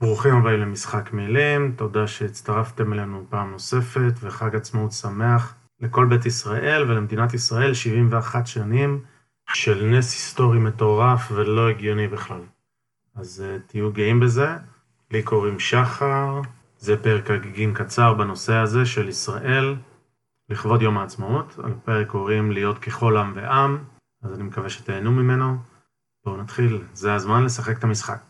ברוכים הבאים למשחק מילים, תודה שהצטרפתם אלינו פעם נוספת, וחג עצמאות שמח לכל בית ישראל ולמדינת ישראל, 71 שנים של נס היסטורי מטורף ולא הגיוני בכלל. אז uh, תהיו גאים בזה. לי קוראים שחר, זה פרק הגיגים קצר בנושא הזה של ישראל, לכבוד יום העצמאות. הפרק קוראים להיות ככל עם ועם, אז אני מקווה שתהנו ממנו. בואו נתחיל, זה הזמן לשחק את המשחק.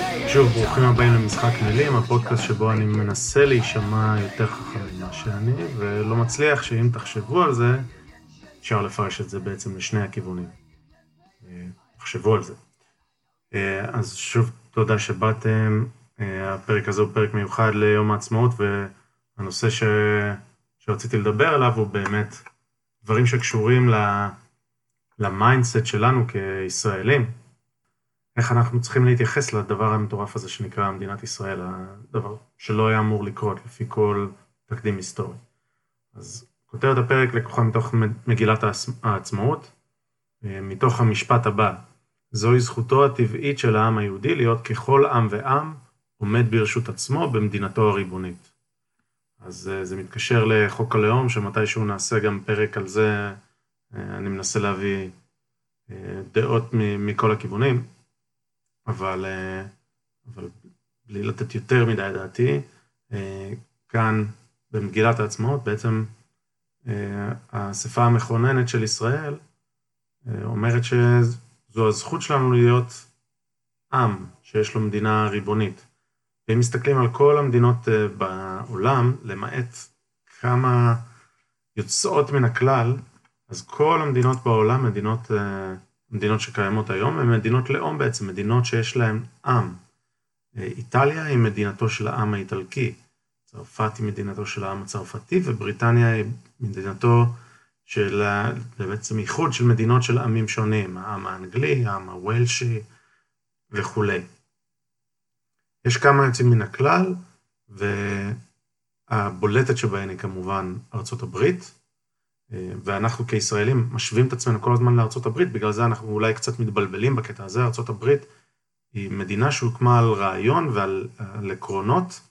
שוב, ברוכים הבאים למשחק מילים, הפודקאסט שבו אני מנסה להישמע יותר חכם ממה שאני, ולא מצליח שאם תחשבו על זה, אפשר לפרש את זה בעצם לשני הכיוונים. אה, תחשבו על זה. אה, אז שוב, תודה שבאתם. אה, הפרק הזה הוא פרק מיוחד ליום העצמאות, והנושא ש... שרציתי לדבר עליו הוא באמת דברים שקשורים ל mindset שלנו כישראלים. איך אנחנו צריכים להתייחס לדבר המטורף הזה שנקרא מדינת ישראל, הדבר שלא היה אמור לקרות לפי כל תקדים היסטורי. אז כותרת הפרק לקוחה מתוך מגילת העצמאות, אה, מתוך המשפט הבא, זוהי זכותו הטבעית של העם היהודי להיות ככל עם ועם עומד ברשות עצמו במדינתו הריבונית. אז אה, זה מתקשר לחוק הלאום, שמתישהו נעשה גם פרק על זה, אה, אני מנסה להביא דעות מכל הכיוונים. אבל, אה, אבל בלי לתת יותר מדי דעתי, אה, כאן במגילת העצמאות בעצם אה, האספה המכוננת של ישראל אומרת שזו הזכות שלנו להיות עם שיש לו מדינה ריבונית. ואם מסתכלים על כל המדינות בעולם, למעט כמה יוצאות מן הכלל, אז כל המדינות בעולם, מדינות מדינות שקיימות היום הן מדינות לאום בעצם, מדינות שיש להן עם. איטליה היא מדינתו של העם האיטלקי, צרפת היא מדינתו של העם הצרפתי, ובריטניה היא מדינתו של בעצם איחוד של מדינות של עמים שונים, העם האנגלי, העם הוולשי וכולי. יש כמה יוצאים מן הכלל, והבולטת שבהן היא כמובן ארצות הברית, ואנחנו כישראלים משווים את עצמנו כל הזמן לארצות הברית, בגלל זה אנחנו אולי קצת מתבלבלים בקטע הזה. ארצות הברית היא מדינה שהוקמה על רעיון ועל על עקרונות,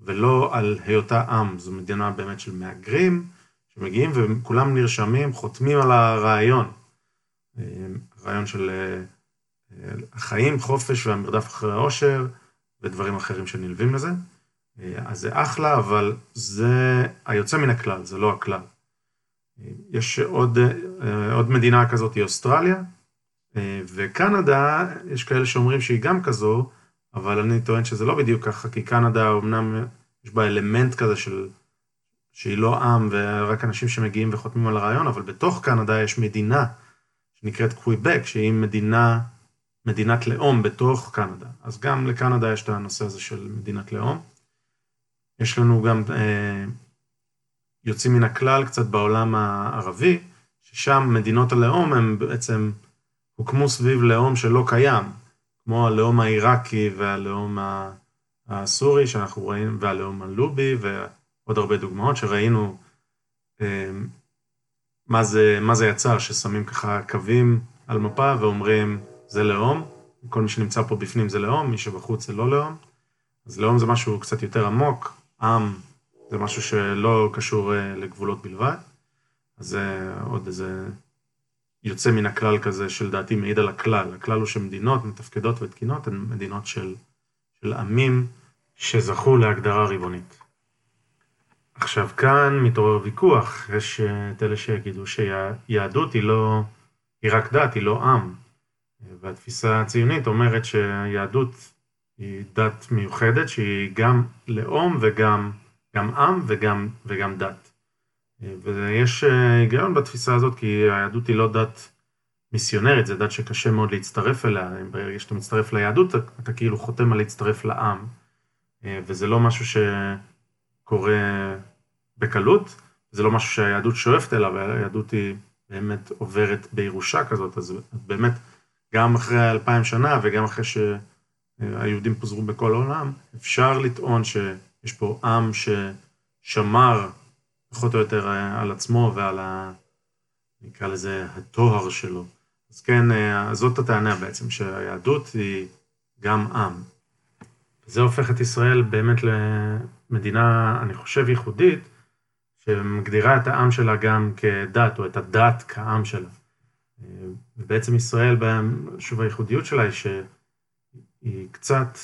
ולא על היותה עם. זו מדינה באמת של מהגרים שמגיעים וכולם נרשמים, חותמים על הרעיון. הרעיון של החיים, חופש והמרדף אחרי העושר ודברים אחרים שנלווים לזה. אז זה אחלה, אבל זה היוצא מן הכלל, זה לא הכלל. יש עוד, אה, עוד מדינה כזאת, היא אוסטרליה, אה, וקנדה, יש כאלה שאומרים שהיא גם כזו, אבל אני טוען שזה לא בדיוק ככה, כי קנדה אמנם יש בה אלמנט כזה של, שהיא לא עם ורק אנשים שמגיעים וחותמים על הרעיון, אבל בתוך קנדה יש מדינה שנקראת קוויבק, שהיא מדינה, מדינת לאום בתוך קנדה. אז גם לקנדה יש את הנושא הזה של מדינת לאום. יש לנו גם אה, יוצאים מן הכלל קצת בעולם הערבי, ששם מדינות הלאום הם בעצם הוקמו סביב לאום שלא קיים, כמו הלאום העיראקי והלאום הסורי שאנחנו רואים, והלאום הלובי ועוד הרבה דוגמאות שראינו אה, מה זה, מה זה יצר, ששמים ככה קווים על מפה ואומרים זה לאום, כל מי שנמצא פה בפנים זה לאום, מי שבחוץ זה לא לאום. אז לאום זה משהו קצת יותר עמוק, עם זה משהו שלא קשור אה, לגבולות בלבד. אז זה עוד איזה יוצא מן הכלל כזה שלדעתי מעיד על הכלל. הכלל הוא שמדינות מתפקדות ותקינות הן מדינות של, של עמים שזכו להגדרה ריבונית. עכשיו כאן מתעורר ויכוח, יש אה, את אלה שיגידו שיהדות היא לא, היא רק דת, היא לא עם. והתפיסה הציונית אומרת שיהדות היא דת מיוחדת שהיא גם לאום וגם גם עם וגם, וגם דת. ויש אה, היגיון בתפיסה הזאת, כי היהדות היא לא דת מיסיונרית, זו דת שקשה מאוד להצטרף אליה, ברגע שאתה מצטרף ליהדות, אתה, אתה כאילו חותם על להצטרף לעם, אה, וזה לא משהו שקורה בקלות, זה לא משהו שהיהדות שואפת אליו, היהדות היא באמת עוברת בירושה כזאת, אז באמת, גם אחרי אלפיים שנה וגם אחרי שהיהודים פוזרו בכל העולם, אפשר לטעון שיש פה עם ששמר פחות או יותר על עצמו ועל ה... נקרא לזה הטוהר שלו. אז כן, אה, זאת הטענה בעצם, שהיהדות היא גם עם. זה הופך את ישראל באמת למדינה, אני חושב, ייחודית, שמגדירה את העם שלה גם כדת, או את הדת כעם שלה. ובעצם ישראל, שוב, הייחודיות שלה היא שהיא קצת,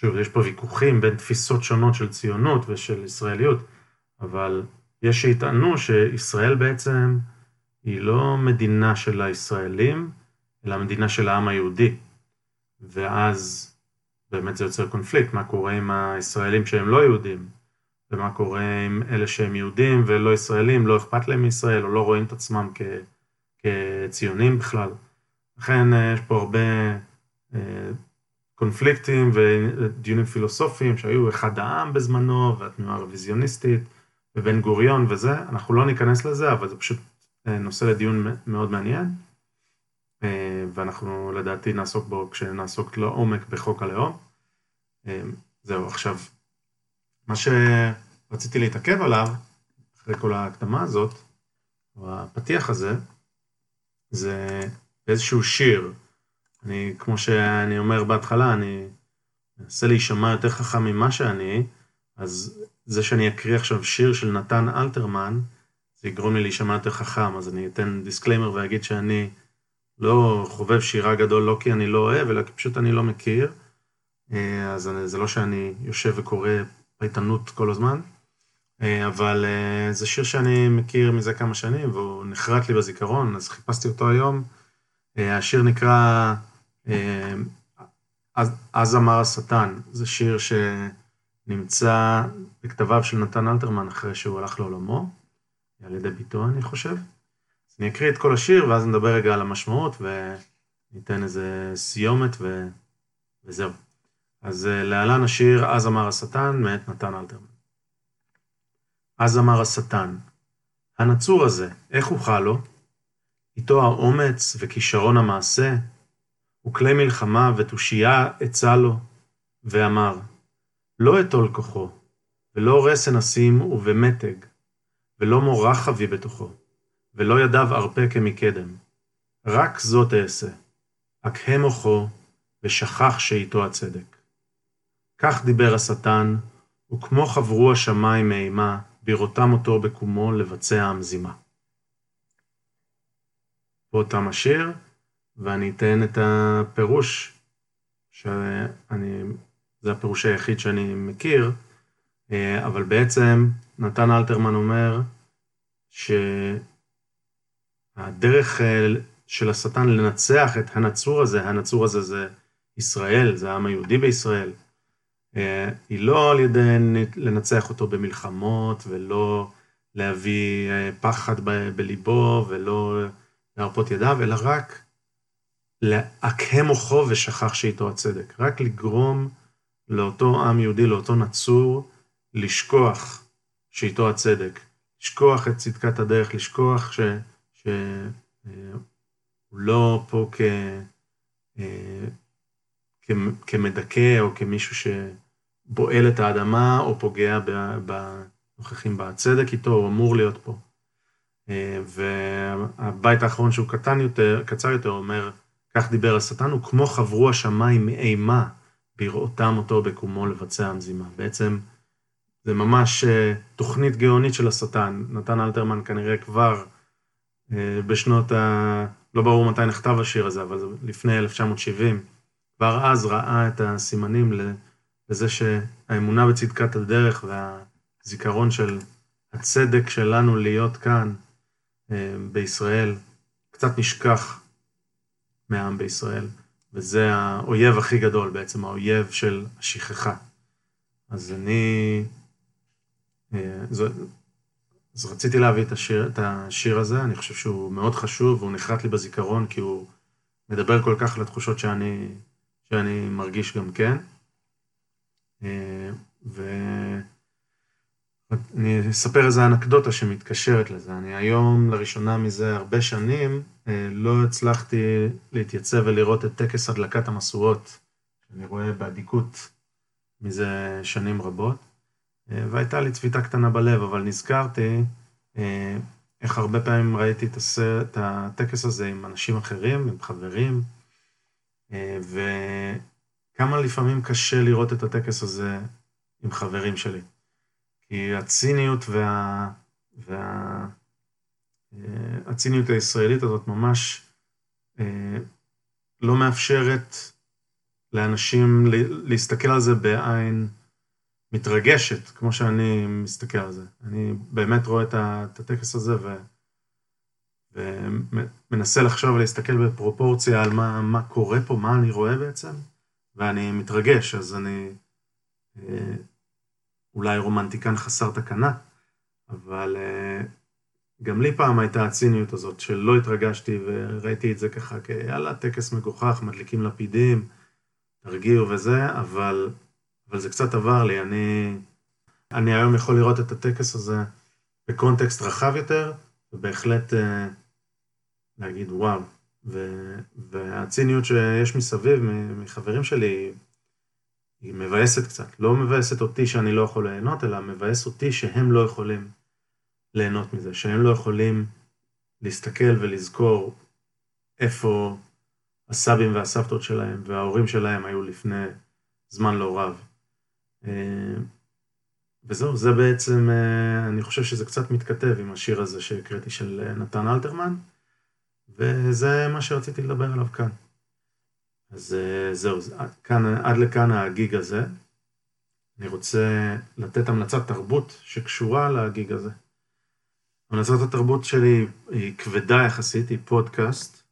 שוב, יש פה ויכוחים בין תפיסות שונות של ציונות ושל ישראליות, אבל יש שיטענו שישראל בעצם היא לא מדינה של הישראלים, אלא מדינה של העם היהודי. ואז באמת זה יוצר קונפליקט, מה קורה עם הישראלים שהם לא יהודים, ומה קורה עם אלה שהם יהודים ולא ישראלים, לא אכפת להם מישראל, או לא רואים את עצמם כ, כציונים בכלל. לכן אה, יש פה הרבה אה, קונפליקטים ודיונים פילוסופיים שהיו אחד העם בזמנו, והתנועה הרוויזיוניסטית, ובן גוריון וזה, אנחנו לא ניכנס לזה, אבל זה פשוט אה, נושא לדיון מאוד מעניין, ואנחנו לדעתי נעסוק בו כשנעסוק לעומק בחוק הלאום. זהו, עכשיו, מה שרציתי להתעכב עליו, אחרי כל ההקדמה הזאת, או הפתיח הזה, זה איזשהו שיר. אני, כמו שאני אומר בהתחלה, אני מנסה להישמע יותר חכם ממה שאני, אז זה שאני אקריא עכשיו שיר של נתן אלתרמן, זה יגרום לי להישמע יותר חכם, אז אני אתן disclaimer ואגיד שאני לא חובב שירה גדול, לא כי אני לא אוהב, אלא כי פשוט אני לא מכיר. אה, אז זה לא שאני יושב וקורא פייטנות כל הזמן, אה, אבל אה, זה שיר שאני מכיר מזה כמה שנים, והוא נחרט לי בזיכרון, אז חיפשתי אותו היום. השיר נקרא אז, אז אמר השטן, זה שיר שנמצא בכתביו של נתן אלתרמן אחרי שהוא הלך לעולמו, על ידי ביתו אני חושב. אז אני אקריא את כל השיר ואז נדבר רגע על המשמעות וניתן איזה סיומת ו... וזהו. אז אה, להלן השיר "אז אמר השטן" מאת נתן אלתרמן. אז אמר השטן, הנצור הזה, איך אוכל לו? איתו האומץ וכישרון המעשה, וכלי מלחמה ותושייה עצה לו, ואמר, לא אטול כוחו, ולא רסן אשים ובמתג, ולא מורה חבי בתוכו, ולא ידיו ארפה כמקדם. רק זאת אעשה, אכהה מוחו, ושכח שאיתו הצדק. כך דיבר השטן, וכמו חברו השמיים מאימה, בראותם אותו בקומו לבצע המזימה. פה תם השיר, ואני אתן את הפירוש, שאני, זה הפירוש היחיד שאני מכיר, אה, אבל בעצם נתן אלתרמן אומר שהדרך אה, של השטן לנצח את הנצור הזה, הנצור הזה זה ישראל, זה העם היהודי בישראל, אה, היא לא על ידי לנצח אותו במלחמות, ולא להביא פחד בליבו, ולא להרפות ידיו, אלא רק לעקה מוחו ושכח שאיתו הצדק. רק לגרום לאותו עם יהודי, לאותו נצור, לשכוח שאיתו הצדק. לשכוח את צדקת הדרך, לשכוח שהוא ש... אה, לא פה כ... כמדכא או כמישהו שבועל את האדמה או פוגע בנוכחים בצדק איתו, הוא אמור להיות פה. אה, והבית האחרון שהוא קטן יותר, קצר יותר, אומר, כך דיבר השטן, הוא כמו חברו השמיים מאימה בראותם אותו בקומו לבצע המזימה. בעצם זה ממש אה, תוכנית גאונית של השטן. נתן אלתרמן כנראה כבר אה, בשנות ה... לא ברור מתי נכתב השיר הזה, אבל זה לפני 1970. כבר אז ראה את הסימנים לזה שהאמונה בצדקת הדרך והזיכרון של הצדק שלנו להיות כאן אה, בישראל קצת נשכח מהעם בישראל, וזה האויב הכי גדול בעצם, האויב של השכחה. אז אני... אה, אז רציתי להביא את השיר, את השיר הזה, אני חושב שהוא מאוד חשוב, והוא נחרט לי בזיכרון, כי הוא מדבר כל כך לתחושות שאני, שאני מרגיש גם כן. ואני אספר איזו אנקדוטה שמתקשרת לזה. אני היום, לראשונה מזה הרבה שנים, לא הצלחתי להתייצב ולראות את טקס הדלקת המשואות, שאני רואה באדיקות מזה שנים רבות. והייתה לי צביטה קטנה בלב, אבל נזכרתי איך הרבה פעמים ראיתי את הטקס הזה עם אנשים אחרים, עם חברים, וכמה לפעמים קשה לראות את הטקס הזה עם חברים שלי. כי הציניות וה... וה... הציניות הישראלית הזאת ממש לא מאפשרת לאנשים להסתכל על זה בעין מתרגשת, כמו שאני מסתכל על זה. אני באמת רואה את הטקס הזה ו... ומנסה לחשוב ולהסתכל בפרופורציה על מה, מה קורה פה, מה אני רואה בעצם, ואני מתרגש, אז אני אולי רומנטיקן חסר תקנה, אבל גם לי פעם הייתה הציניות הזאת שלא התרגשתי וראיתי את זה ככה כיאללה, טקס מגוחך, מדליקים לפידים, תרגיעו וזה, אבל, אבל זה קצת עבר לי. אני, אני היום יכול לראות את הטקס הזה בקונטקסט רחב יותר, ובהחלט להגיד וואו. והציניות שיש מסביב, מחברים שלי, היא מבאסת קצת. לא מבאסת אותי שאני לא יכול ליהנות, אלא מבאס אותי שהם לא יכולים ליהנות מזה, שהם לא יכולים להסתכל ולזכור איפה הסבים והסבתות שלהם וההורים שלהם היו לפני זמן לא רב. וזהו, זה בעצם, אני חושב שזה קצת מתכתב עם השיר הזה שהקראתי של נתן אלתרמן, וזה מה שרציתי לדבר עליו כאן. אז זהו, כאן, עד לכאן הגיג הזה. אני רוצה לתת המלצת תרבות שקשורה לגיג הזה. המלצת התרבות שלי היא כבדה יחסית, היא פודקאסט,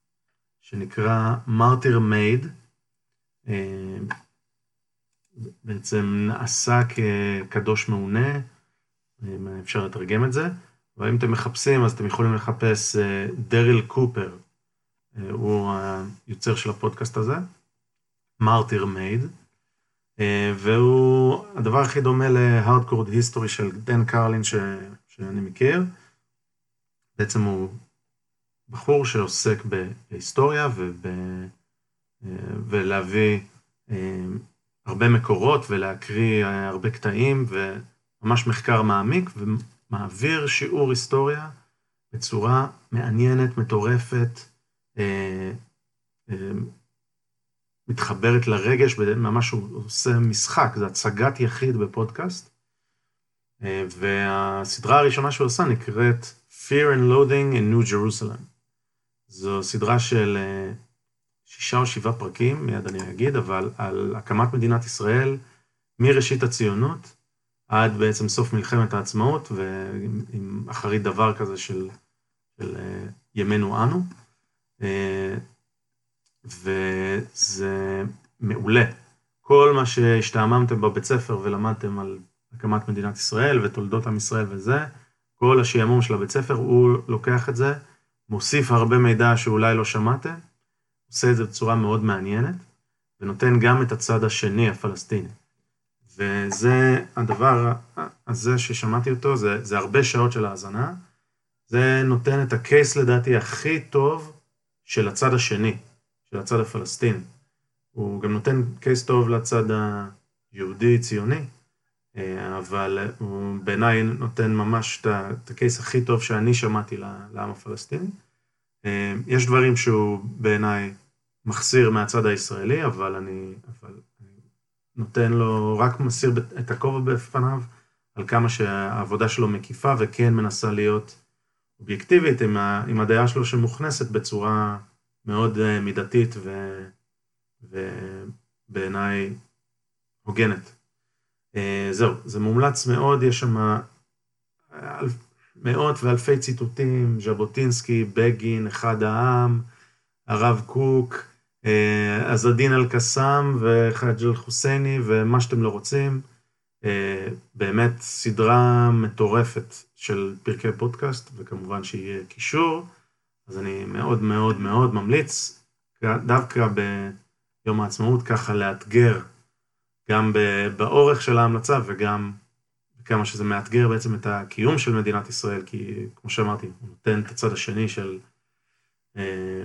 שנקרא מרטיר מייד. בעצם נעשה כקדוש מעונה, אפשר לתרגם את זה, ואם אתם מחפשים אז אתם יכולים לחפש דריל קופר, הוא היוצר של הפודקאסט הזה, מרטיר מייד, והוא הדבר הכי דומה להארדקורד היסטורי של דן קרלין ש... שאני מכיר. בעצם הוא בחור שעוסק בהיסטוריה וב... ולהביא הרבה מקורות ולהקריא הרבה קטעים וממש מחקר מעמיק ומעביר שיעור היסטוריה בצורה מעניינת, מטורפת, מתחברת לרגש, ממש הוא עושה משחק, זה הצגת יחיד בפודקאסט. והסדרה הראשונה שהוא עושה נקראת Fear and Loading in New Jerusalem. זו סדרה של שישה או שבעה פרקים, מיד אני אגיד, אבל על הקמת מדינת ישראל מראשית הציונות עד בעצם סוף מלחמת העצמאות, ועם אחרית דבר כזה של, של ימינו אנו. וזה מעולה. כל מה שהשתעממתם בבית ספר ולמדתם על הקמת מדינת ישראל ותולדות עם ישראל וזה, כל השעמום של הבית ספר, הוא לוקח את זה, מוסיף הרבה מידע שאולי לא שמעתם, עושה את זה בצורה מאוד מעניינת, ונותן גם את הצד השני, הפלסטיני. וזה הדבר הזה ששמעתי אותו, זה, זה הרבה שעות של האזנה, זה נותן את הקייס לדעתי הכי טוב של הצד השני, של הצד הפלסטיני. הוא גם נותן קייס טוב לצד היהודי-ציוני, אבל הוא בעיניי נותן ממש את הקייס הכי טוב שאני שמעתי לעם הפלסטיני. יש דברים שהוא בעיניי מחסיר מהצד הישראלי, אבל אני, אבל אני נותן לו, רק מסיר את הכובע בפניו, על כמה שהעבודה שלו מקיפה וכן מנסה להיות אובייקטיבית עם, עם הדעה שלו שמוכנסת בצורה מאוד מידתית ו, ובעיניי הוגנת. זהו, זה מומלץ מאוד, יש שם מאות ואלפי ציטוטים, ז'בוטינסקי, בגין, אחד העם, הרב קוק, עז-א-דין אל-קסאם וחאג' אל-חוסייני ומה שאתם לא רוצים. באמת סדרה מטורפת של פרקי פודקאסט, וכמובן שיהיה קישור, אז אני מאוד מאוד מאוד ממליץ, דווקא ביום העצמאות, ככה לאתגר גם באורך של ההמלצה וגם כמה שזה מאתגר בעצם את הקיום של מדינת ישראל, כי כמו שאמרתי, הוא נותן את הצד השני של, אה,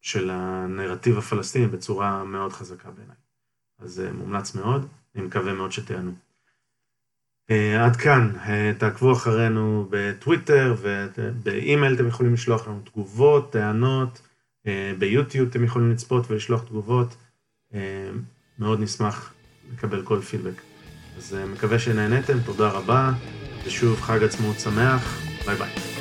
של הנרטיב הפלסטיני בצורה מאוד חזקה בעיניי. אז אה, מומלץ מאוד, אני מקווה מאוד שתענו. אה, עד כאן, תעקבו אחרינו בטוויטר ובאימייל אתם יכולים לשלוח לנו תגובות, טענות, ביוטיוב אתם יכולים לצפות ולשלוח תגובות. מאוד נשמח לקבל כל פידבק. אז מקווה שנהניתם, תודה רבה, ושוב חג עצמאות שמח, ביי ביי.